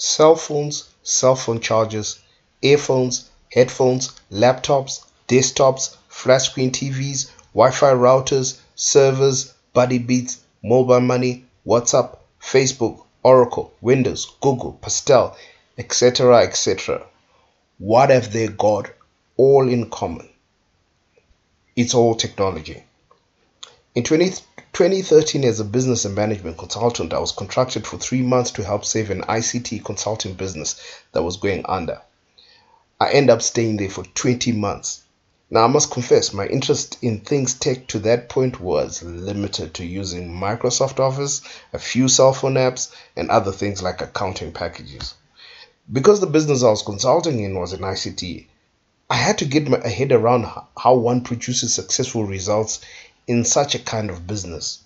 cell phones, cell phone chargers, earphones, headphones, laptops, desktops, flat screen TVs, Wi Fi routers, servers, Buddy Beats, mobile money, WhatsApp, Facebook, Oracle, Windows, Google, Pastel, etc. etc. What have they got all in common? It's all technology. In 20, 2013, as a business and management consultant, I was contracted for three months to help save an ICT consulting business that was going under. I ended up staying there for 20 months. Now, I must confess, my interest in things tech to that point was limited to using Microsoft Office, a few cell phone apps, and other things like accounting packages. Because the business I was consulting in was in ICT, I had to get my head around how one produces successful results in such a kind of business.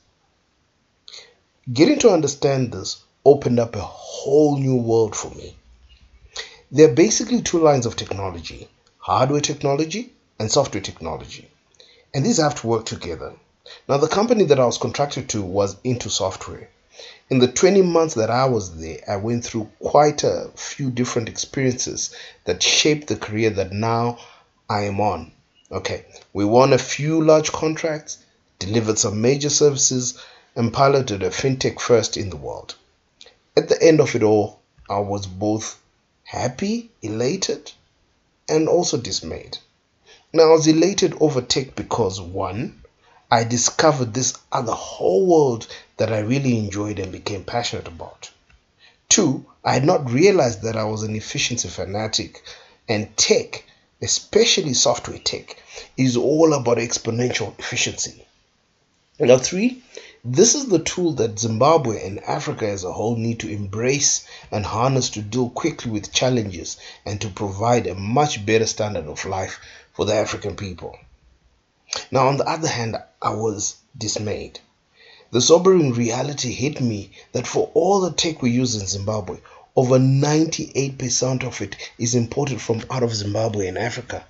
Getting to understand this opened up a whole new world for me. There are basically two lines of technology hardware technology and software technology. And these have to work together. Now, the company that I was contracted to was into software. In the 20 months that I was there, I went through quite a few different experiences that shaped the career that now I am on. Okay, we won a few large contracts, delivered some major services, and piloted a fintech first in the world. At the end of it all, I was both happy, elated, and also dismayed. Now, I was elated over tech because one, I discovered this other whole world that I really enjoyed and became passionate about. Two, I had not realized that I was an efficiency fanatic, and tech, especially software tech, is all about exponential efficiency. Now, three, this is the tool that Zimbabwe and Africa as a whole need to embrace and harness to deal quickly with challenges and to provide a much better standard of life for the African people. Now, on the other hand, I was dismayed. The sobering reality hit me that for all the tech we use in Zimbabwe, over 98% of it is imported from out of Zimbabwe and Africa.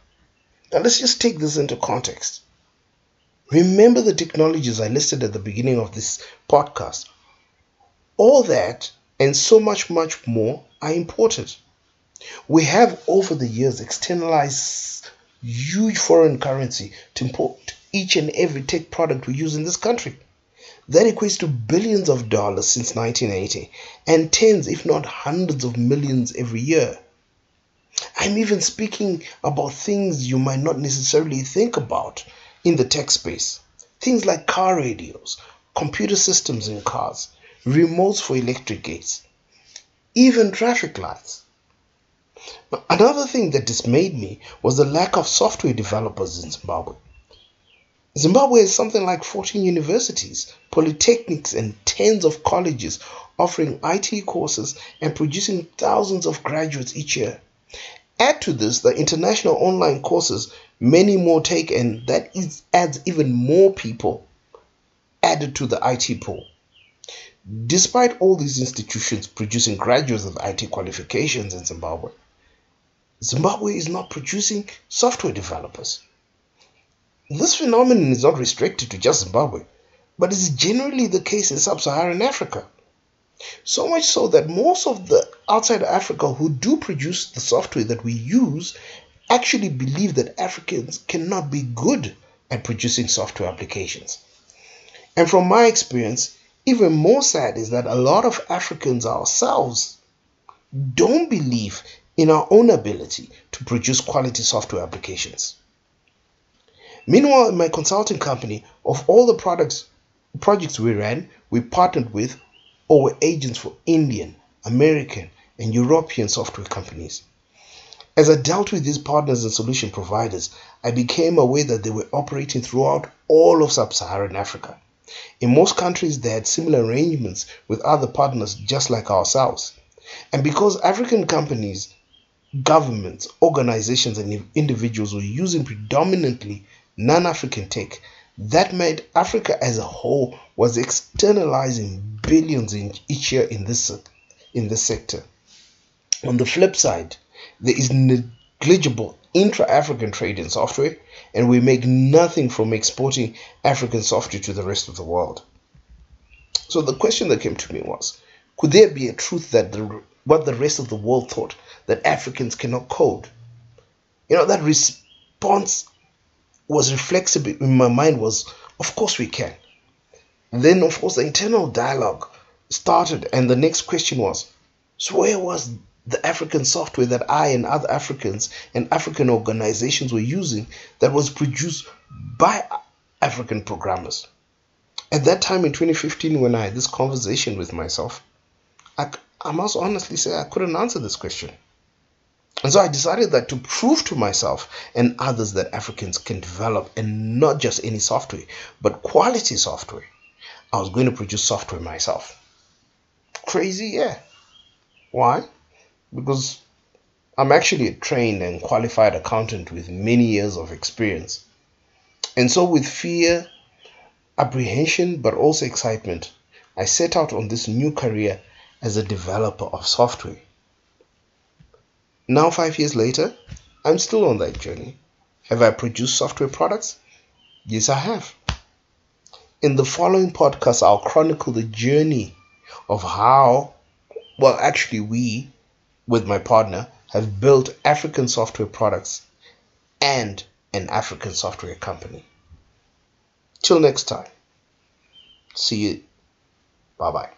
Now, let's just take this into context. Remember the technologies I listed at the beginning of this podcast. All that and so much, much more are important. We have over the years externalized huge foreign currency to import each and every tech product we use in this country. That equates to billions of dollars since 1980 and tens, if not hundreds of millions every year. I'm even speaking about things you might not necessarily think about in the tech space. Things like car radios, computer systems in cars, remotes for electric gates, even traffic lights. Another thing that dismayed me was the lack of software developers in Zimbabwe. Zimbabwe has something like 14 universities, polytechnics, and tens of colleges offering IT courses and producing thousands of graduates each year. Add to this the international online courses many more take, and that is, adds even more people added to the IT pool. Despite all these institutions producing graduates of IT qualifications in Zimbabwe, Zimbabwe is not producing software developers. This phenomenon is not restricted to just Zimbabwe, but is generally the case in sub Saharan Africa. So much so that most of the outside Africa who do produce the software that we use actually believe that Africans cannot be good at producing software applications. And from my experience, even more sad is that a lot of Africans ourselves don't believe in our own ability to produce quality software applications. Meanwhile, in my consulting company, of all the products projects we ran, we partnered with or were agents for Indian, American, and European software companies. As I dealt with these partners and solution providers, I became aware that they were operating throughout all of sub Saharan Africa. In most countries, they had similar arrangements with other partners just like ourselves. And because African companies, governments, organizations, and individuals were using predominantly non African tech, that meant Africa as a whole was externalizing billions in each year in this, in this sector. On the flip side, there is negligible intra African trade in software, and we make nothing from exporting African software to the rest of the world. So the question that came to me was could there be a truth that the what the rest of the world thought that Africans cannot code. You know, that response was reflexive in my mind was, of course we can. Then, of course, the internal dialogue started, and the next question was, so where was the African software that I and other Africans and African organizations were using that was produced by African programmers? At that time in 2015, when I had this conversation with myself, I, I must honestly say I couldn't answer this question. And so I decided that to prove to myself and others that Africans can develop and not just any software, but quality software, I was going to produce software myself. Crazy, yeah. Why? Because I'm actually a trained and qualified accountant with many years of experience. And so, with fear, apprehension, but also excitement, I set out on this new career as a developer of software. Now, five years later, I'm still on that journey. Have I produced software products? Yes, I have. In the following podcast, I'll chronicle the journey of how, well, actually, we, with my partner, have built African software products and an African software company. Till next time, see you. Bye bye.